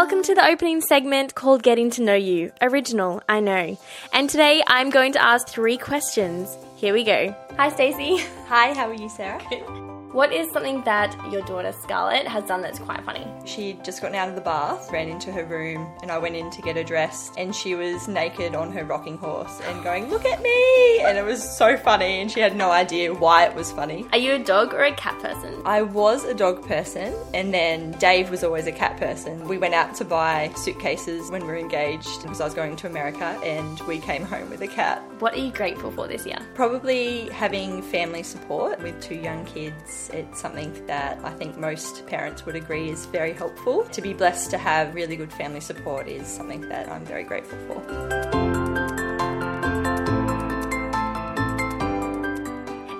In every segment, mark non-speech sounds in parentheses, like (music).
Welcome to the opening segment called Getting to Know You. Original, I know. And today I'm going to ask three questions. Here we go. Hi, Stacey. Hi, how are you, Sarah? (laughs) What is something that your daughter Scarlett has done that's quite funny? She'd just gotten out of the bath, ran into her room, and I went in to get her dressed, and she was naked on her rocking horse and going, Look at me! And it was so funny, and she had no idea why it was funny. Are you a dog or a cat person? I was a dog person, and then Dave was always a cat person. We went out to buy suitcases when we were engaged because I was going to America, and we came home with a cat. What are you grateful for this year? Probably having family support with two young kids it's something that I think most parents would agree is very helpful. To be blessed to have really good family support is something that I'm very grateful for.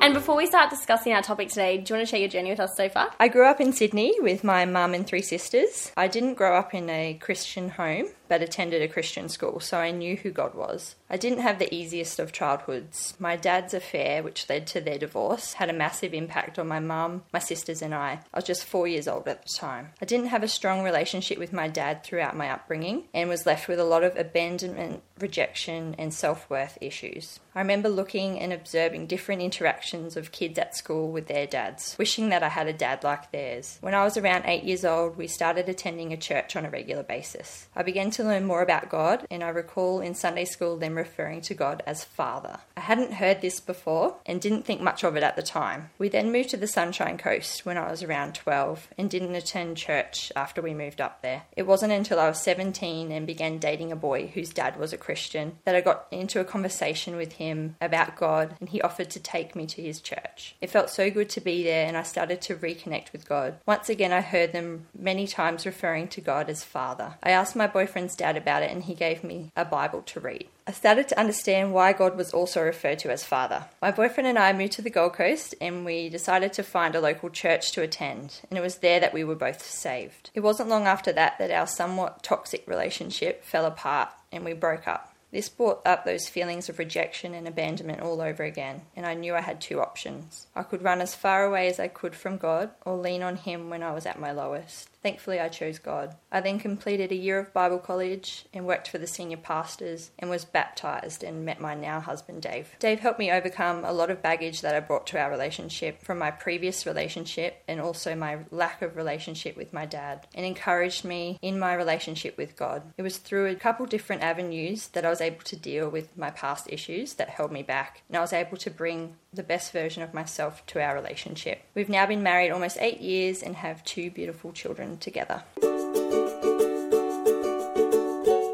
And before we start discussing our topic today, do you want to share your journey with us so far? I grew up in Sydney with my mum and three sisters. I didn't grow up in a Christian home but attended a Christian school, so I knew who God was. I didn't have the easiest of childhoods. My dad's affair, which led to their divorce, had a massive impact on my mum, my sisters, and I. I was just four years old at the time. I didn't have a strong relationship with my dad throughout my upbringing and was left with a lot of abandonment, rejection, and self worth issues. I remember looking and observing different interactions of kids at school with their dads, wishing that I had a dad like theirs. When I was around eight years old, we started attending a church on a regular basis. I began to to learn more about God, and I recall in Sunday school them referring to God as Father. I hadn't heard this before and didn't think much of it at the time. We then moved to the Sunshine Coast when I was around 12 and didn't attend church after we moved up there. It wasn't until I was 17 and began dating a boy whose dad was a Christian that I got into a conversation with him about God and he offered to take me to his church. It felt so good to be there and I started to reconnect with God. Once again, I heard them many times referring to God as Father. I asked my boyfriend dad about it and he gave me a Bible to read. I started to understand why God was also referred to as Father. My boyfriend and I moved to the Gold Coast and we decided to find a local church to attend, and it was there that we were both saved. It wasn't long after that that our somewhat toxic relationship fell apart and we broke up. This brought up those feelings of rejection and abandonment all over again, and I knew I had two options. I could run as far away as I could from God or lean on Him when I was at my lowest. Thankfully, I chose God. I then completed a year of Bible college and worked for the senior pastors and was baptized and met my now husband, Dave. Dave helped me overcome a lot of baggage that I brought to our relationship from my previous relationship and also my lack of relationship with my dad and encouraged me in my relationship with God. It was through a couple different avenues that I was able to deal with my past issues that held me back and I was able to bring the best version of myself to our relationship. We've now been married almost eight years and have two beautiful children together.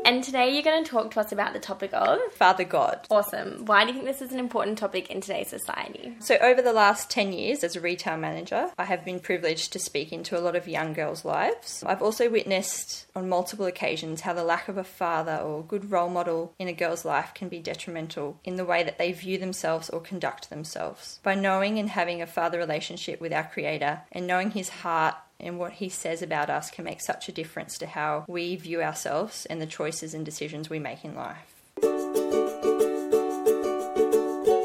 And today you're going to talk to us about the topic of Father God. Awesome. Why do you think this is an important topic in today's society? So, over the last 10 years as a retail manager, I have been privileged to speak into a lot of young girls' lives. I've also witnessed on multiple occasions how the lack of a father or good role model in a girl's life can be detrimental in the way that they view themselves or conduct themselves. By knowing and having a father relationship with our Creator and knowing His heart and what he says about us can make such a difference to how we view ourselves and the choices and decisions we make in life.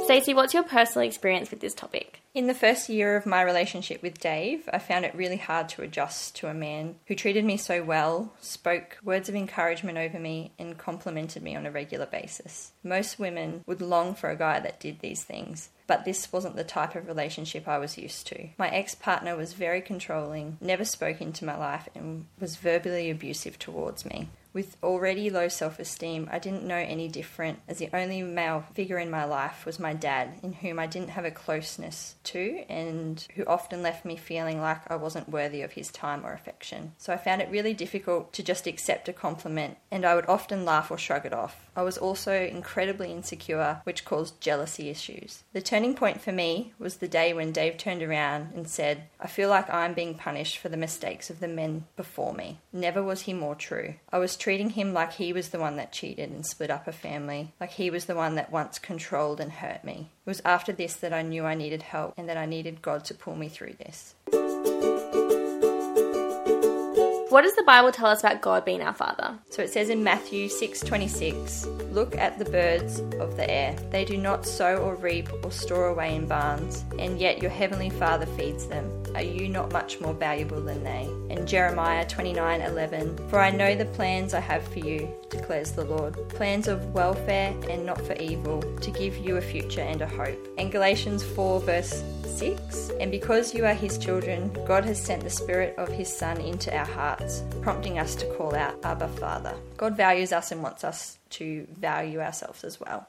Stacey, what's your personal experience with this topic? In the first year of my relationship with Dave, I found it really hard to adjust to a man who treated me so well, spoke words of encouragement over me, and complimented me on a regular basis. Most women would long for a guy that did these things, but this wasn't the type of relationship I was used to. My ex partner was very controlling, never spoke into my life, and was verbally abusive towards me. With already low self esteem, I didn't know any different, as the only male figure in my life was my dad, in whom I didn't have a closeness to, and who often left me feeling like I wasn't worthy of his time or affection. So I found it really difficult to just accept a compliment, and I would often laugh or shrug it off. I was also incredibly insecure, which caused jealousy issues. The turning point for me was the day when Dave turned around and said, I feel like I'm being punished for the mistakes of the men before me. Never was he more true. I was treating him like he was the one that cheated and split up a family, like he was the one that once controlled and hurt me. It was after this that I knew I needed help and that I needed God to pull me through this. What does the Bible tell us about God being our Father? So it says in Matthew 6:26, "Look at the birds of the air. They do not sow or reap or store away in barns, and yet your heavenly Father feeds them. Are you not much more valuable than they?" And Jeremiah 29:11, "For I know the plans I have for you," declares the Lord, "plans of welfare and not for evil, to give you a future and a hope." And Galatians 4 verse 6, "And because you are his children, God has sent the spirit of his son into our hearts, prompting us to call out Abba Father." God values us and wants us to value ourselves as well.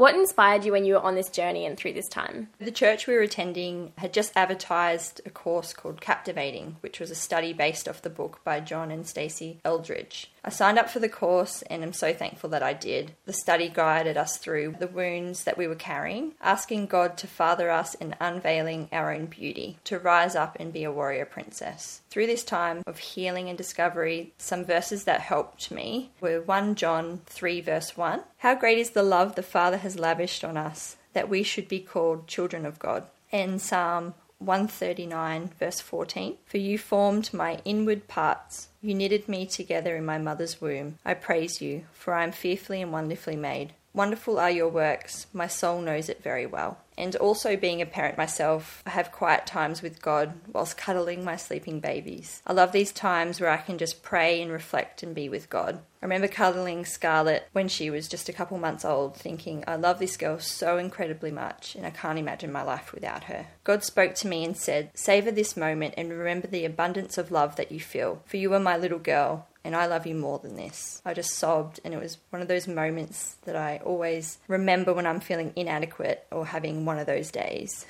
What inspired you when you were on this journey and through this time? The church we were attending had just advertised a course called Captivating, which was a study based off the book by John and Stasi Eldredge. I signed up for the course and am so thankful that I did. The study guided us through the wounds that we were carrying, asking God to father us in unveiling our own beauty, to rise up and be a warrior princess. Through this time of healing and discovery, some verses that helped me were 1 John 3, verse 1. How great is the love the Father has lavished on us, that we should be called children of God. And Psalm 139, verse 14. For you formed my inward parts. You knitted me together in my mother's womb. I praise you, for I am fearfully and wonderfully made. Wonderful are your works. My soul knows it very well. And also, being a parent myself, I have quiet times with God whilst cuddling my sleeping babies. I love these times where I can just pray and reflect and be with God. I remember cuddling Scarlett when she was just a couple months old, thinking, I love this girl so incredibly much, and I can't imagine my life without her. God spoke to me and said, Savor this moment and remember the abundance of love that you feel, for you are my little girl, and I love you more than this. I just sobbed, and it was one of those moments that I always remember when I'm feeling inadequate or having one of those days.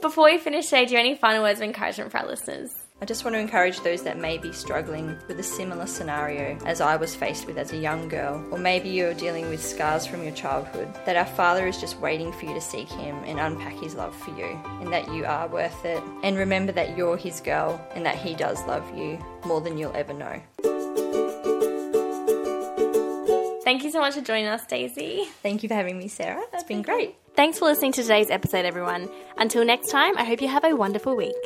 Before we finish today, do you have any final words of encouragement for our listeners? I just want to encourage those that may be struggling with a similar scenario as I was faced with as a young girl, or maybe you're dealing with scars from your childhood, that our Father is just waiting for you to seek Him and unpack His love for you, and that you are worth it. And remember that you're His girl and that He does love you more than you'll ever know. Thank you so much for joining us, Daisy. Thank you for having me, Sarah. It's been great. Thanks for listening to today's episode, everyone. Until next time, I hope you have a wonderful week.